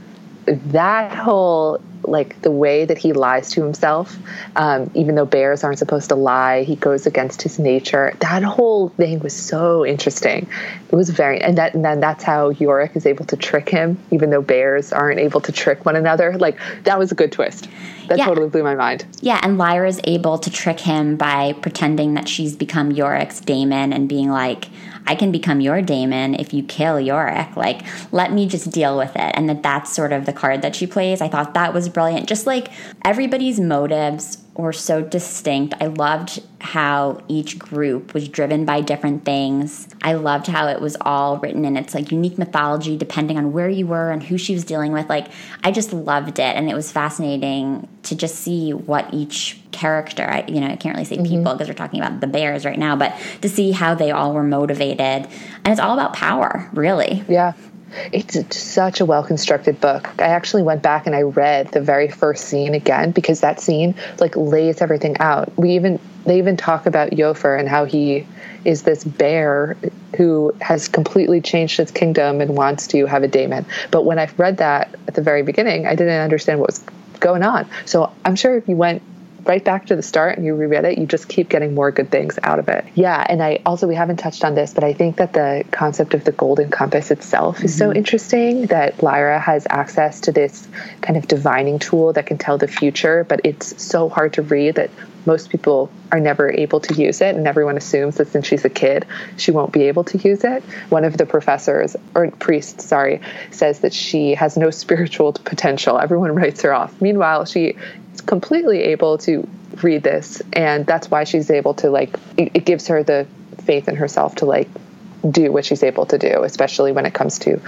that whole like the way that he lies to himself um, even though bears aren't supposed to lie he goes against his nature. That whole thing was so interesting. It was very and that and then that's how Iorek is able to trick him even though bears aren't able to trick one another. Like that was a good twist. That Yeah. totally blew my mind. Yeah, and Lyra's able to trick him by pretending that she's become Iorek's daemon and being like, I can become your daemon if you kill Iorek. Like, let me just deal with it. And that that's sort of the card that she plays. I thought that was brilliant. Just like everybody's motives were so distinct. I loved how each group was driven by different things. I loved how it was all written in its like unique mythology depending on where you were and who she was dealing with. Like I just loved it and it was fascinating to just see what each character, I, you know, I can't really say mm-hmm. people because we're talking about the bears right now, but to see how they all were motivated. And it's all about power, really. Yeah. It's such a well constructed book. I actually went back and I read the very first scene again because that scene like lays everything out. We even they even talk about Iofur and how he is this bear who has completely changed his kingdom and wants to have a daemon. But when I read that at the very beginning, I didn't understand what was going on. So I'm sure if you went right back to the start and you reread it, you just keep getting more good things out of it. Yeah, and I also we haven't touched on this, but I think that the concept of the golden compass itself is so mm-hmm. interesting that Lyra has access to this kind of divining tool that can tell the future, but it's so hard to read that most people are never able to use it and everyone assumes that since she's a kid she won't be able to use it. One of the professors or priests sorry says that she has no spiritual potential. Everyone writes her off. Meanwhile she is completely able to read this and that's why she's able to like it, it gives her the faith in herself to like do what she's able to do especially when it comes to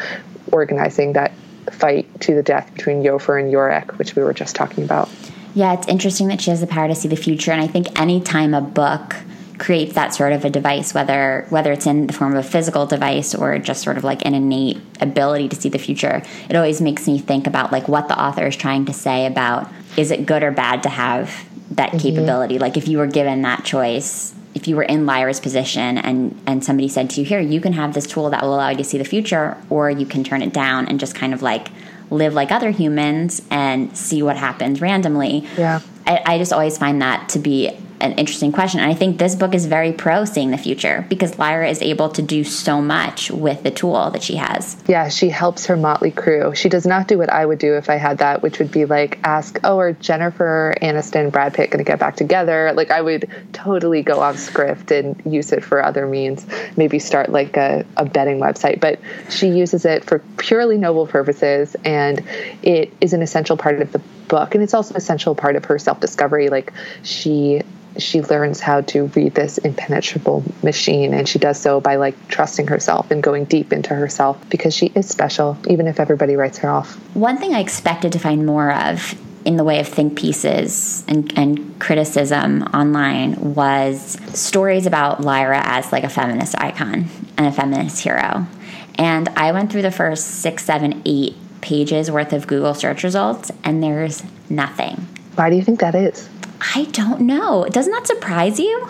organizing that fight to the death between Iofur and Iorek which we were just talking about Yeah, it's interesting that she has the power to see the future, and I think anytime a book creates that sort of a device, whether whether it's in the form of a physical device or just sort of like an innate ability to see the future, it always makes me think about like what the author is trying to say about is it good or bad to have that mm-hmm. capability? Like if you were given that choice, if you were in Lyra's position and and somebody said to you, "Here, you can have this tool that will allow you to see the future," or you can turn it down and just kind of like live like other humans and see what happens randomly. Yeah. I, I just always find that to be an interesting question. And I think this book is very pro seeing the future because Lyra is able to do so much with the tool that she has. Yeah, she helps her motley crew. She does not do what I would do if I had that, which would be like ask, oh, are Jennifer Aniston and Brad Pitt going to get back together? Like I would totally go off script and use it for other means. Maybe start like a, a betting website. But she uses it for purely noble purposes, and it is an essential part of the book, and it's also an essential part of her self discovery. Like she she learns how to read this impenetrable machine and she does so by like trusting herself and going deep into herself because she is special even if everybody writes her off one thing i expected to find more of in the way of think pieces and, and criticism online was stories about lyra as like a feminist icon and a feminist hero and i went through the first six seven eight pages worth of google search results and there's nothing why do you think that is I don't know. Doesn't that surprise you?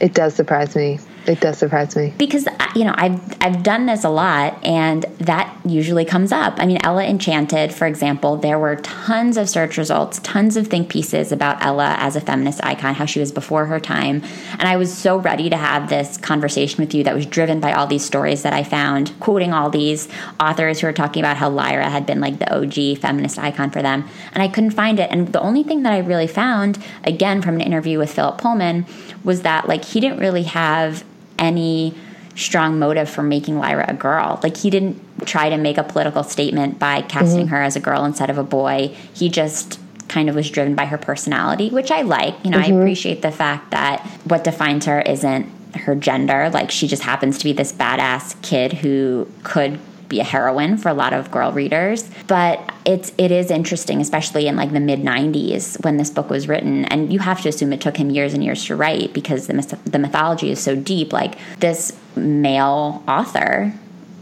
It does surprise me. It does surprise me because uh, you know I've I've done this a lot, and that usually comes up. I mean, Ella Enchanted, for example, there were tons of search results, tons of think pieces about Ella as a feminist icon, how she was before her time, and I was so ready to have this conversation with you that was driven by all these stories that I found, quoting all these authors who were talking about how Lyra had been like the OG feminist icon for them, and I couldn't find it. And the only thing that I really found, again from an interview with Philip Pullman, was that like he didn't really have any strong motive for making Lyra a girl. Like he didn't try to make a political statement by casting mm-hmm. her as a girl instead of a boy. He just kind of was driven by her personality, which I like. You know, mm-hmm. I appreciate the fact that what defines her isn't her gender. Like she just happens to be this badass kid who could be a heroine for a lot of girl readers. But it's it is interesting, especially in like the mid '90s when this book was written, and you have to assume it took him years and years to write because the myth- the mythology is so deep. Like this male author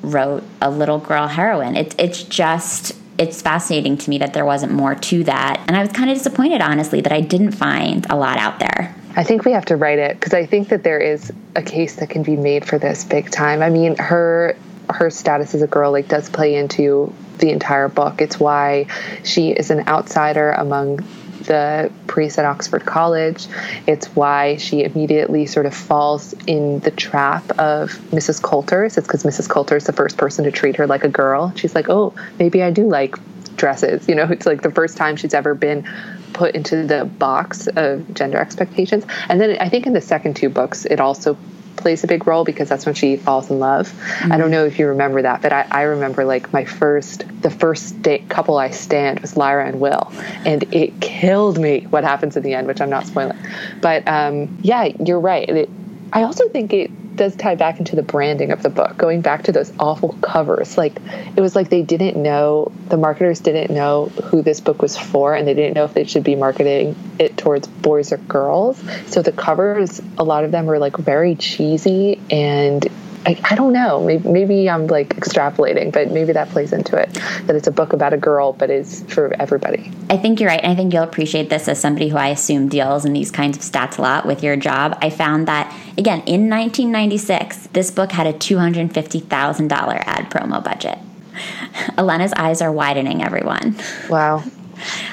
wrote a little girl heroine. It's it's just it's fascinating to me that there wasn't more to that. And I was kind of disappointed, honestly, that I didn't find a lot out there. I think we have to write it because I think that there is a case that can be made for this big time. I mean, her her status as a girl like does play into the entire book. It's why she is an outsider among the priests at Oxford College. It's why she immediately sort of falls in the trap of Mrs. Coulter's. It's because Mrs. Coulter is the first person to treat her like a girl. She's like, oh, maybe I do like dresses. You know, it's like the first time she's ever been put into the box of gender expectations. And then I think in the second two books, it also plays a big role because that's when she falls in love. Mm-hmm. I don't mm-hmm. know if you remember that, but I, I remember like my first, the first date couple I stand was Lyra and Will, and it killed me what happens in the end, which I'm not spoiling. But um, yeah, you're right. It, I also think it does tie back into the branding of the book, going back to those awful covers. Like it was like they didn't know the marketers didn't know who this book was for, and they didn't know if they should be marketing it towards boys or girls. So the covers, a lot of them were like very cheesy and I, I don't know. Maybe, maybe I'm like extrapolating, but maybe that plays into it. That it's a book about a girl, but is for everybody. I think you're right. And I think you'll appreciate this as somebody who I assume deals in these kinds of stats a lot with your job. I found that, again, in 1996, this book had a $250,000 ad promo budget. Elena's eyes are widening, everyone. Wow.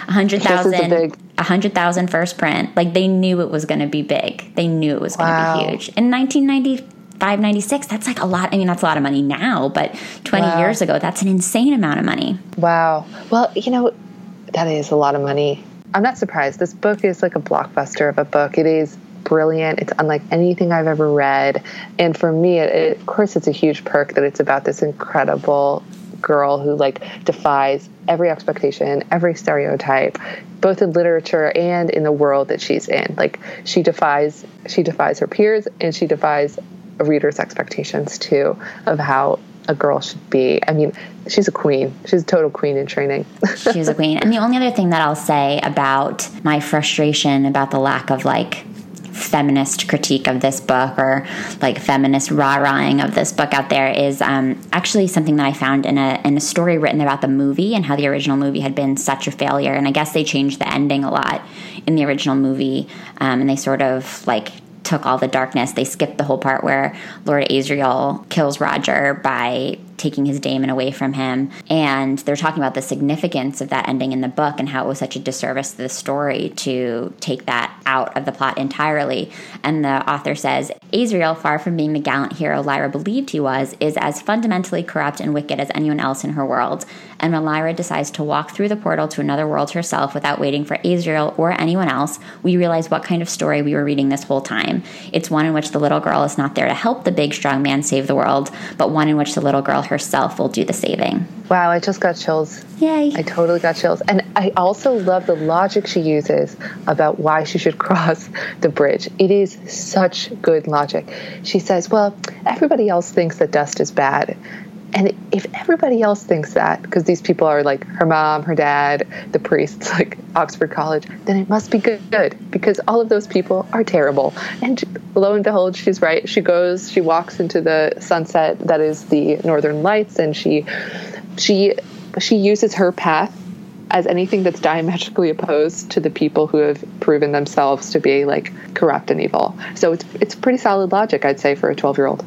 100,000 big... 100,000 first print. Like they knew it was going to be big. They knew it was going to be huge. In 1990 596 that's like a lot i mean that's a lot of money now but 20 wow. years ago that's an insane amount of money. Wow. Well you know that is a lot of money. I'm not surprised. This book is like a blockbuster of a book. It is brilliant. It's unlike anything i've ever read. And for me it, it, of course it's a huge perk that it's about this incredible girl who like defies every expectation every stereotype both in literature and in the world that she's in. Like she defies she defies her peers and she defies a reader's expectations too of how a girl should be. I mean, she's a queen. She's a total queen in training. she's a queen. And the only other thing that I'll say about my frustration about the lack of like feminist critique of this book or like feminist rah-rahing of this book out there is um, actually something that I found in a in a story written about the movie and how the original movie had been such a failure. And I guess they changed the ending a lot in the original movie, um, and they sort of like took all the darkness. They skipped the whole part where Lord Asriel kills Roger by taking his daemon away from him. And they're talking about the significance of that ending in the book and how it was such a disservice to the story to take that out of the plot entirely. And the author says Asriel, far from being the gallant hero Lyra believed he was, is as fundamentally corrupt and wicked as anyone else in her world. And when Lyra decides to walk through the portal to another world herself without waiting for Asriel or anyone else, we realize what kind of story we were reading this whole time. It's one in which the little girl is not there to help the big strong man save the world, but one in which the little girl herself will do the saving. Wow, I just got chills. Yay. I totally got chills. And I also love the logic she uses about why she should cross the bridge. It is such good logic. She says, Well, everybody else thinks that dust is bad. And if everybody else thinks that, because these people are like her mom, her dad, the priests, like Oxford College, then it must be good because all of those people are terrible. And lo and behold, she's right. She goes, she walks into the sunset that is the Northern Lights, and she, she, she uses her path as anything that's diametrically opposed to the people who have proven themselves to be like corrupt and evil. So it's it's pretty solid logic, I'd say, for a twelve year old.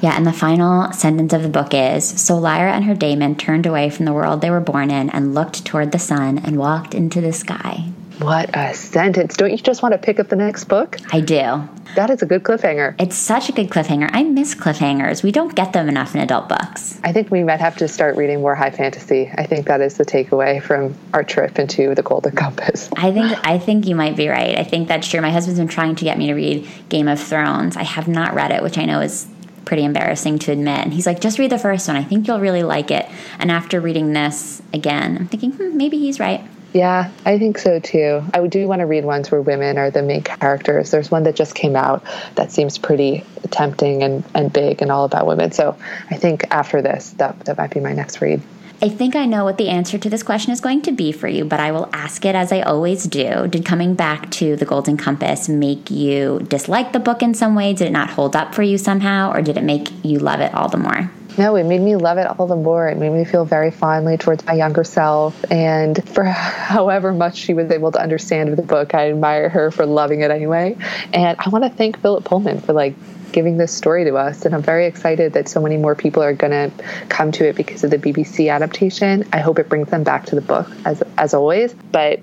Yeah, and the final sentence of the book is So Lyra and her daemon turned away from the world they were born in and looked toward the sun and walked into the sky. What a sentence. Don't you just want to pick up the next book? I do. That is a good cliffhanger. It's such a good cliffhanger. I miss cliffhangers. We don't get them enough in adult books. I think we might have to start reading more high fantasy. I think that is the takeaway from our trip into the Golden Compass. I think I think you might be right. I think that's true. My husband's been trying to get me to read Game of Thrones. I have not read it, which I know is pretty embarrassing to admit. And he's like, just read the first one. I think you'll really like it. And after reading this again, I'm thinking, hmm, maybe he's right. Yeah, I think so too. I do want to read ones where women are the main characters. There's one that just came out that seems pretty tempting and, and big and all about women. So I think after this, that, that might be my next read. I think I know what the answer to this question is going to be for you, but I will ask it as I always do. Did coming back to the Golden Compass make you dislike the book in some way? Did it not hold up for you somehow, or did it make you love it all the more? No, it made me love it all the more. It made me feel very fondly towards my younger self. And for however much she was able to understand of the book, I admire her for loving it anyway. And I want to thank Philip Pullman for like giving this story to us. And I'm very excited that so many more people are going to come to it because of the BBC adaptation. I hope it brings them back to the book as, as always. But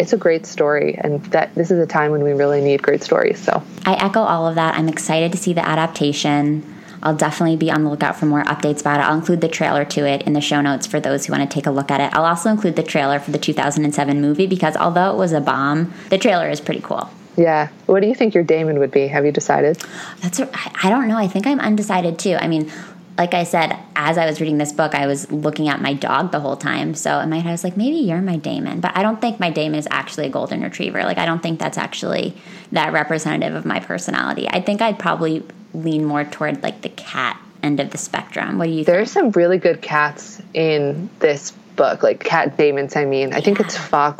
it's a great story and that this is a time when we really need great stories so i echo all of that i'm excited to see the adaptation I'll definitely be on the lookout for more updates about it. I'll include the trailer to it in the show notes for those who want to take a look at it. I'll also include the trailer for the 2007 movie because although it was a bomb, the trailer is pretty cool. Yeah. What do you think your daemon would be? Have you decided? That's I don't know. I think I'm undecided too. I mean, like I said, as I was reading this book, I was looking at my dog the whole time. So in my head, I was like, maybe you're my daemon. But I don't think my daemon is actually a golden retriever. Like, I don't think that's actually that representative of my personality. I think I'd probably lean more toward like the cat end of the spectrum. What do you think? There's some really good cats in this book, like cat daemons. I mean, I think it's Fa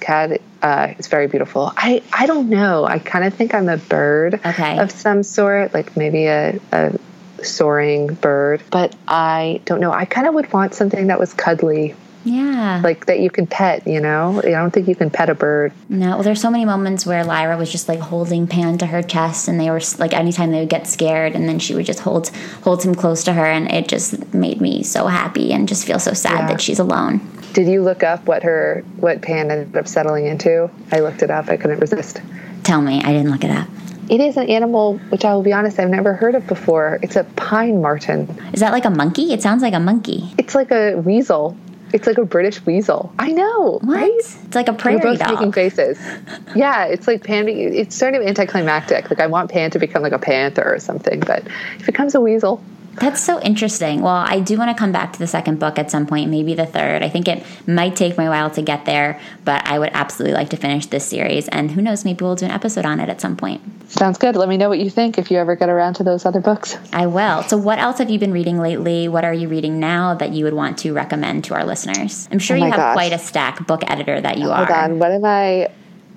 cat. Uh, it's very beautiful. I, I don't know. I kind of think I'm a bird okay. of some sort, like maybe a, a soaring bird. But I don't know. I kind of would want something that was cuddly yeah. Like that you can pet, you know? I don't think you can pet a bird. No, well, there's so many moments where Lyra was just like holding Pan to her chest, and they were like, anytime they would get scared, and then she would just hold hold him close to her, and it just made me so happy and just feel so sad yeah. that she's alone. Did you look up what her what Pan ended up settling into? I looked it up. I couldn't resist. Tell me, I didn't look it up. It is an animal which I will be honest, I've never heard of before. It's a pine marten. Is that like a monkey? It sounds like a monkey. It's like a weasel. It's like a British weasel. I know, what? right? It's like a prairie We're both dog. making faces. yeah, it's like Pan. It's sort of anticlimactic. Like I want Pan to become like a panther or something, but if it becomes a weasel. That's so interesting. Well, I do want to come back to the second book at some point, maybe the third. I think it might take me a while to get there, but I would absolutely like to finish this series. And who knows, maybe we'll do an episode on it at some point. Sounds good. Let me know what you think if you ever get around to those other books. I will. So, what else have you been reading lately? What are you reading now that you would want to recommend to our listeners? I'm sure oh you have gosh. quite a stack book editor that you are. Hold are. on. What am I?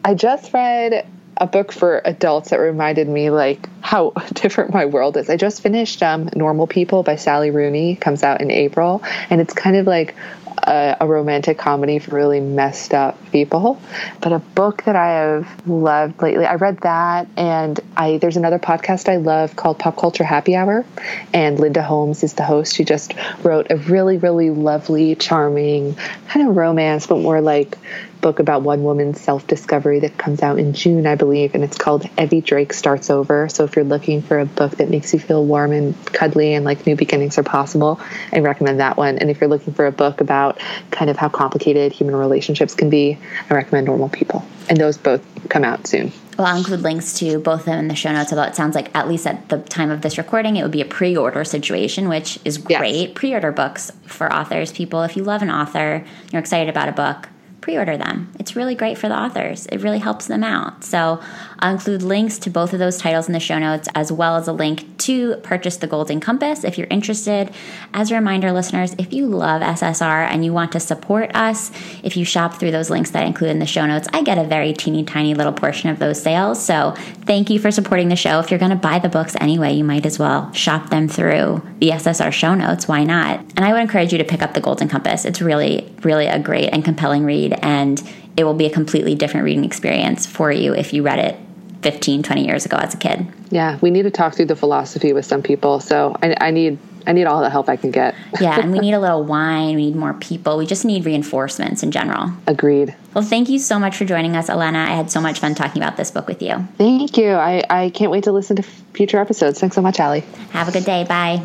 I just read a book for adults that reminded me like how different my world is. I just finished um, Normal People by Sally Rooney. Comes out in April, and it's kind of like a, a, romantic comedy for really messed up people. But a book that I have loved lately, I read that, and I there's another podcast I love called Pop Culture Happy Hour, and Linda Holmes is the host. She just wrote a really, really lovely, charming kind of romance, but more like book about one woman's self discovery that comes out in June, I believe, and it's called Evie Drake Starts Over. So if you're looking for a book that makes you feel warm and cuddly and like new beginnings are possible, I recommend that one. And if you're looking for a book about kind of how complicated human relationships can be, I recommend Normal People. And those both come out soon. Well, I'll include links to both of them in the show notes. Although it sounds like, at least at the time of this recording, it would be a pre order situation, which is great. Yes. Pre order books for authors. People, if you love an author, you're excited about a book, pre order them. It's really great for the authors, it really helps them out. So I'll include links to both of those titles in the show notes, as well as a link to purchase the Golden Compass if you're interested. As a reminder, listeners, if you love SSR and you want to support us, if you shop through those links that I include in the show notes, I get a very teeny tiny little portion of those sales. So thank you for supporting the show. If you're going to buy the books anyway, you might as well shop them through the SSR show notes. Why not? And I would encourage you to pick up the Golden Compass. It's really, really a great and compelling read, and it will be a completely different reading experience for you if you read it 15, 20 years ago as a kid. Yeah, we need to talk through the philosophy with some people. So I, I need I need all the help I can get. yeah, and we need a little wine. We need more people. We just need reinforcements in general. Agreed. Well, thank you so much for joining us, Elena. I had so much fun talking about this book with you. Thank you. I, I can't wait to listen to future episodes. Thanks so much, Alli Have a good day. Bye.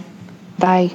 Bye.